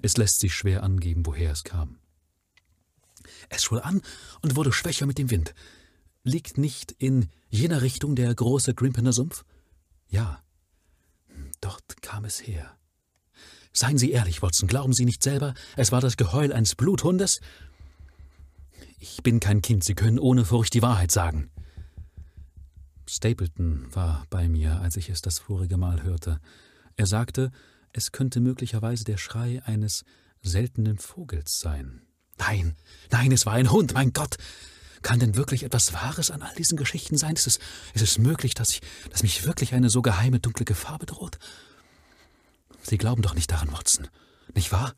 Es lässt sich schwer angeben, woher es kam. Es schwoll an und wurde schwächer mit dem Wind. Liegt nicht in jener Richtung der große Grimpener Sumpf? Ja, dort kam es her. Seien Sie ehrlich, Watson, glauben Sie nicht selber, es war das Geheul eines Bluthundes? Ich bin kein Kind, Sie können ohne Furcht die Wahrheit sagen. Stapleton war bei mir, als ich es das vorige Mal hörte. Er sagte, es könnte möglicherweise der Schrei eines seltenen Vogels sein. Nein, nein, es war ein Hund, mein Gott! Kann denn wirklich etwas Wahres an all diesen Geschichten sein? Ist es, ist es möglich, dass, ich, dass mich wirklich eine so geheime, dunkle Gefahr bedroht? Sie glauben doch nicht daran, Watson, nicht wahr?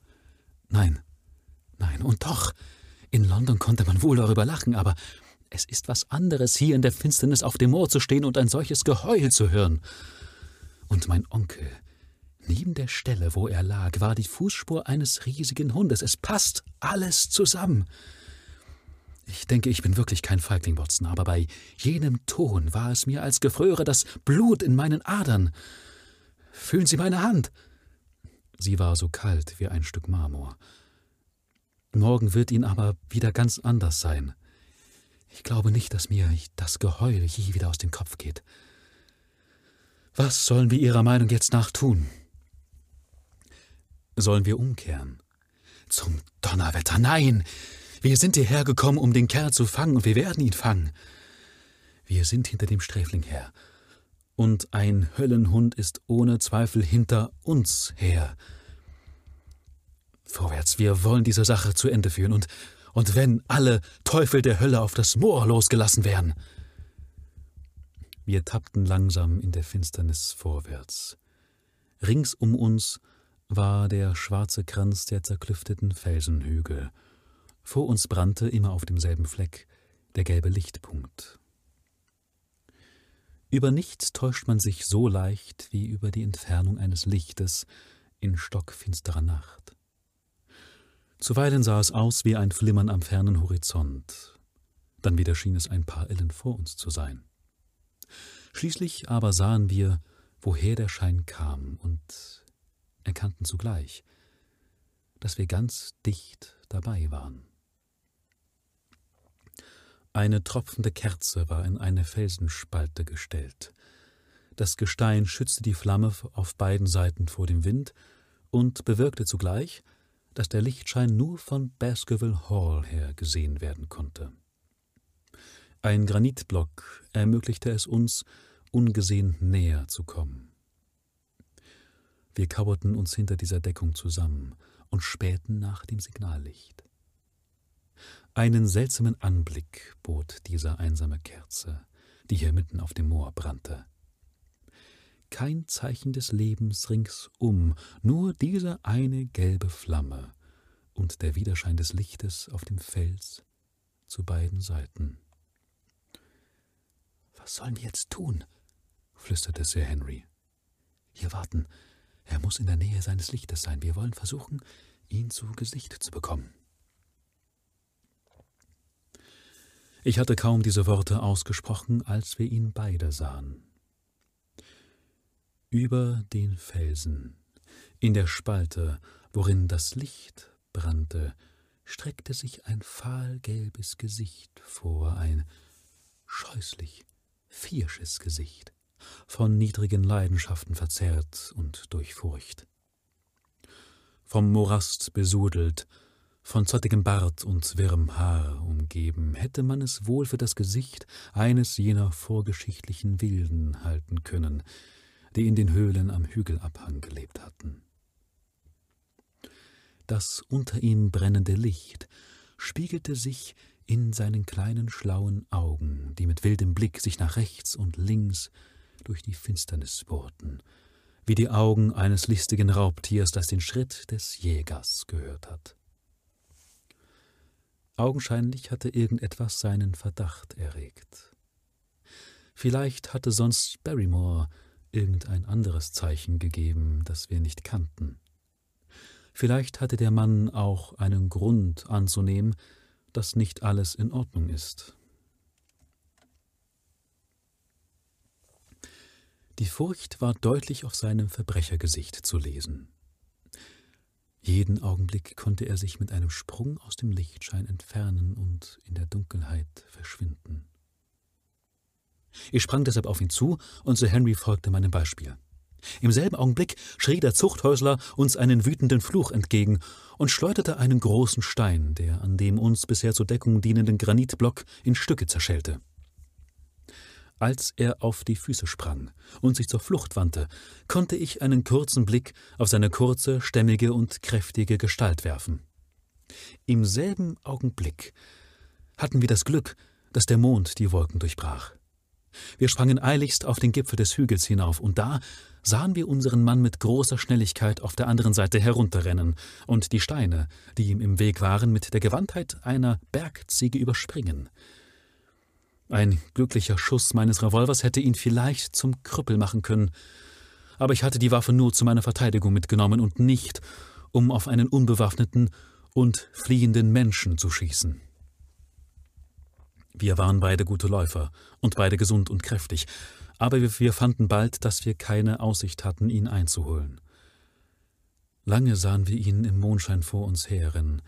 Nein, nein, und doch, in London konnte man wohl darüber lachen, aber es ist was anderes, hier in der Finsternis auf dem Moor zu stehen und ein solches Geheul zu hören. Und mein Onkel, neben der Stelle, wo er lag, war die Fußspur eines riesigen Hundes. Es passt alles zusammen. Ich denke, ich bin wirklich kein Feigling, Watson, aber bei jenem Ton war es mir, als gefröre das Blut in meinen Adern. Fühlen Sie meine Hand. Sie war so kalt wie ein Stück Marmor. Morgen wird ihn aber wieder ganz anders sein. Ich glaube nicht, dass mir das Geheul je wieder aus dem Kopf geht. Was sollen wir Ihrer Meinung jetzt nach tun? Sollen wir umkehren? Zum Donnerwetter, nein! Wir sind hierher gekommen, um den Kerl zu fangen, und wir werden ihn fangen. Wir sind hinter dem Sträfling her. Und ein Höllenhund ist ohne Zweifel hinter uns her. Vorwärts, wir wollen diese Sache zu Ende führen, und und wenn alle Teufel der Hölle auf das Moor losgelassen wären. Wir tappten langsam in der Finsternis vorwärts. Rings um uns war der schwarze Kranz der zerklüfteten Felsenhügel. Vor uns brannte immer auf demselben Fleck der gelbe Lichtpunkt. Über nichts täuscht man sich so leicht wie über die Entfernung eines Lichtes in stockfinsterer Nacht. Zuweilen sah es aus wie ein Flimmern am fernen Horizont, dann wieder schien es ein paar Ellen vor uns zu sein. Schließlich aber sahen wir, woher der Schein kam, und erkannten zugleich, dass wir ganz dicht dabei waren. Eine tropfende Kerze war in eine Felsenspalte gestellt. Das Gestein schützte die Flamme auf beiden Seiten vor dem Wind und bewirkte zugleich, dass der Lichtschein nur von Baskerville Hall her gesehen werden konnte. Ein Granitblock ermöglichte es uns, ungesehen näher zu kommen. Wir kauerten uns hinter dieser Deckung zusammen und spähten nach dem Signallicht. Einen seltsamen Anblick bot diese einsame Kerze, die hier mitten auf dem Moor brannte. Kein Zeichen des Lebens ringsum, nur diese eine gelbe Flamme und der Widerschein des Lichtes auf dem Fels zu beiden Seiten. Was sollen wir jetzt tun? flüsterte Sir Henry. Hier warten. Er muss in der Nähe seines Lichtes sein. Wir wollen versuchen, ihn zu Gesicht zu bekommen. Ich hatte kaum diese Worte ausgesprochen, als wir ihn beide sahen. Über den Felsen, in der Spalte, worin das Licht brannte, streckte sich ein fahlgelbes Gesicht vor, ein scheußlich, viersches Gesicht, von niedrigen Leidenschaften verzerrt und durchfurcht. Vom Morast besudelt, von zottigem Bart und wirrem Haar umgeben, hätte man es wohl für das Gesicht eines jener vorgeschichtlichen Wilden halten können, die in den Höhlen am Hügelabhang gelebt hatten. Das unter ihm brennende Licht spiegelte sich in seinen kleinen schlauen Augen, die mit wildem Blick sich nach rechts und links durch die Finsternis bohrten, wie die Augen eines listigen Raubtiers, das den Schritt des Jägers gehört hat. Augenscheinlich hatte irgendetwas seinen Verdacht erregt. Vielleicht hatte sonst Barrymore irgendein anderes Zeichen gegeben, das wir nicht kannten. Vielleicht hatte der Mann auch einen Grund anzunehmen, dass nicht alles in Ordnung ist. Die Furcht war deutlich auf seinem Verbrechergesicht zu lesen. Jeden Augenblick konnte er sich mit einem Sprung aus dem Lichtschein entfernen und in der Dunkelheit verschwinden. Ich sprang deshalb auf ihn zu, und Sir Henry folgte meinem Beispiel. Im selben Augenblick schrie der Zuchthäusler uns einen wütenden Fluch entgegen und schleuderte einen großen Stein, der an dem uns bisher zur Deckung dienenden Granitblock in Stücke zerschellte. Als er auf die Füße sprang und sich zur Flucht wandte, konnte ich einen kurzen Blick auf seine kurze, stämmige und kräftige Gestalt werfen. Im selben Augenblick hatten wir das Glück, dass der Mond die Wolken durchbrach. Wir sprangen eiligst auf den Gipfel des Hügels hinauf, und da sahen wir unseren Mann mit großer Schnelligkeit auf der anderen Seite herunterrennen und die Steine, die ihm im Weg waren, mit der Gewandtheit einer Bergziege überspringen. Ein glücklicher Schuss meines Revolvers hätte ihn vielleicht zum Krüppel machen können, aber ich hatte die Waffe nur zu meiner Verteidigung mitgenommen und nicht, um auf einen unbewaffneten und fliehenden Menschen zu schießen. Wir waren beide gute Läufer und beide gesund und kräftig, aber wir fanden bald, dass wir keine Aussicht hatten, ihn einzuholen. Lange sahen wir ihn im Mondschein vor uns herrennen,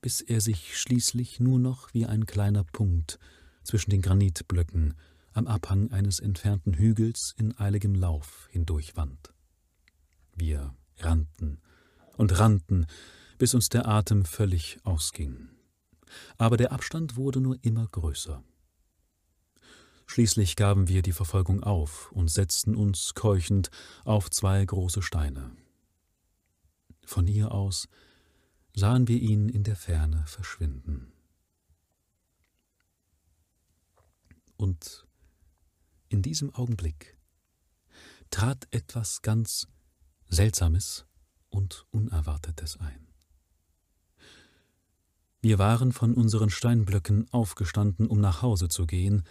bis er sich schließlich nur noch wie ein kleiner Punkt zwischen den Granitblöcken am Abhang eines entfernten Hügels in eiligem Lauf hindurchwand. Wir rannten und rannten, bis uns der Atem völlig ausging. Aber der Abstand wurde nur immer größer. Schließlich gaben wir die Verfolgung auf und setzten uns keuchend auf zwei große Steine. Von hier aus sahen wir ihn in der Ferne verschwinden. Und in diesem Augenblick trat etwas ganz Seltsames und Unerwartetes ein. Wir waren von unseren Steinblöcken aufgestanden, um nach Hause zu gehen,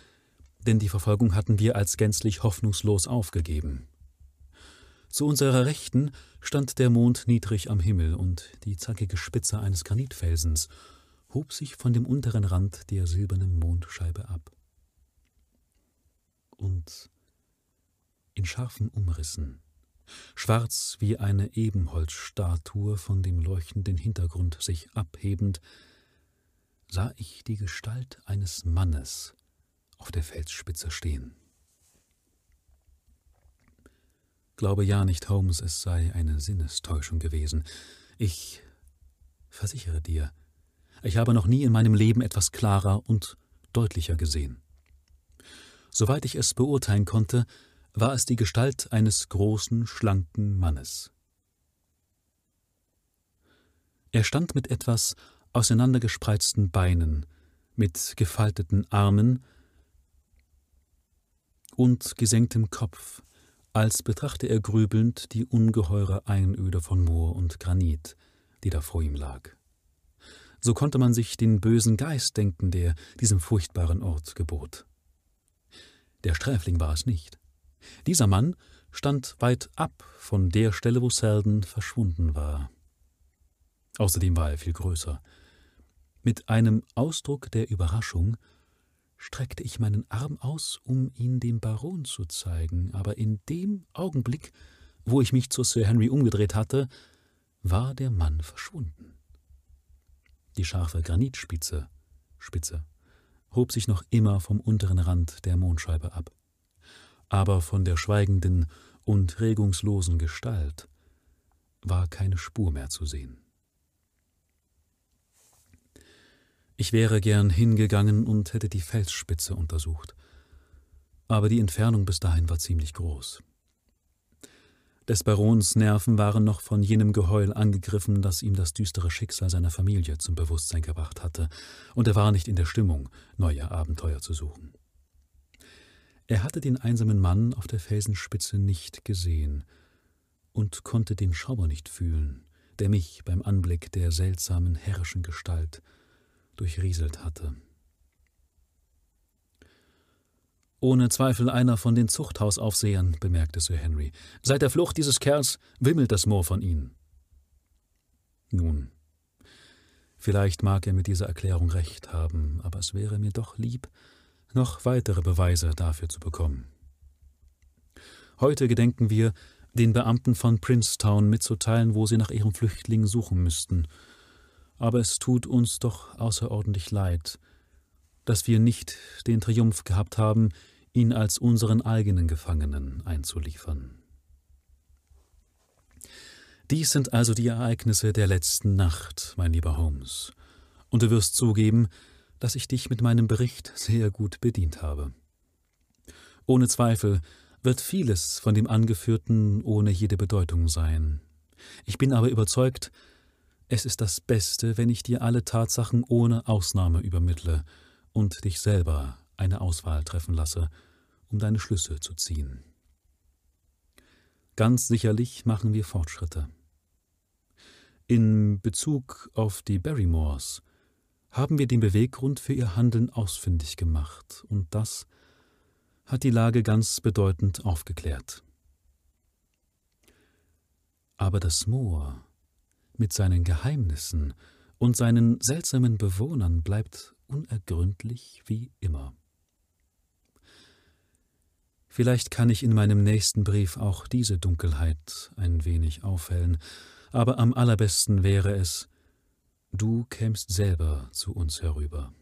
denn die Verfolgung hatten wir als gänzlich hoffnungslos aufgegeben. Zu unserer Rechten stand der Mond niedrig am Himmel, und die zackige Spitze eines Granitfelsens hob sich von dem unteren Rand der silbernen Mondscheibe ab und in scharfen Umrissen, schwarz wie eine Ebenholzstatue von dem leuchtenden Hintergrund sich abhebend, sah ich die Gestalt eines Mannes auf der Felsspitze stehen. Glaube ja nicht, Holmes, es sei eine Sinnestäuschung gewesen. Ich versichere dir, ich habe noch nie in meinem Leben etwas klarer und deutlicher gesehen. Soweit ich es beurteilen konnte, war es die Gestalt eines großen, schlanken Mannes. Er stand mit etwas auseinandergespreizten Beinen, mit gefalteten Armen und gesenktem Kopf, als betrachte er grübelnd die ungeheure Einöde von Moor und Granit, die da vor ihm lag. So konnte man sich den bösen Geist denken, der diesem furchtbaren Ort gebot. Der Sträfling war es nicht. Dieser Mann stand weit ab von der Stelle, wo Selden verschwunden war. Außerdem war er viel größer. Mit einem Ausdruck der Überraschung streckte ich meinen Arm aus, um ihn dem Baron zu zeigen, aber in dem Augenblick, wo ich mich zu Sir Henry umgedreht hatte, war der Mann verschwunden. Die scharfe Granitspitze Spitze hob sich noch immer vom unteren Rand der Mondscheibe ab. Aber von der schweigenden und regungslosen Gestalt war keine Spur mehr zu sehen. Ich wäre gern hingegangen und hätte die Felsspitze untersucht, aber die Entfernung bis dahin war ziemlich groß. Des Barons Nerven waren noch von jenem Geheul angegriffen, das ihm das düstere Schicksal seiner Familie zum Bewusstsein gebracht hatte, und er war nicht in der Stimmung, neue Abenteuer zu suchen. Er hatte den einsamen Mann auf der Felsenspitze nicht gesehen und konnte den Schauer nicht fühlen, der mich beim Anblick der seltsamen herrischen Gestalt durchrieselt hatte. Ohne Zweifel einer von den Zuchthausaufsehern, bemerkte Sir Henry. Seit der Flucht dieses Kerls wimmelt das Moor von ihnen. Nun, vielleicht mag er mit dieser Erklärung recht haben, aber es wäre mir doch lieb, noch weitere Beweise dafür zu bekommen. Heute gedenken wir, den Beamten von Princetown mitzuteilen, wo sie nach ihrem Flüchtling suchen müssten. Aber es tut uns doch außerordentlich leid, dass wir nicht den Triumph gehabt haben, ihn als unseren eigenen Gefangenen einzuliefern. Dies sind also die Ereignisse der letzten Nacht, mein lieber Holmes, und du wirst zugeben, dass ich dich mit meinem Bericht sehr gut bedient habe. Ohne Zweifel wird vieles von dem Angeführten ohne jede Bedeutung sein. Ich bin aber überzeugt, es ist das Beste, wenn ich dir alle Tatsachen ohne Ausnahme übermittle und dich selber eine Auswahl treffen lasse, um deine Schlüsse zu ziehen. Ganz sicherlich machen wir Fortschritte. In Bezug auf die Barrymores haben wir den Beweggrund für ihr Handeln ausfindig gemacht, und das hat die Lage ganz bedeutend aufgeklärt. Aber das Moor mit seinen Geheimnissen und seinen seltsamen Bewohnern bleibt unergründlich wie immer. Vielleicht kann ich in meinem nächsten Brief auch diese Dunkelheit ein wenig aufhellen, aber am allerbesten wäre es, du kämst selber zu uns herüber.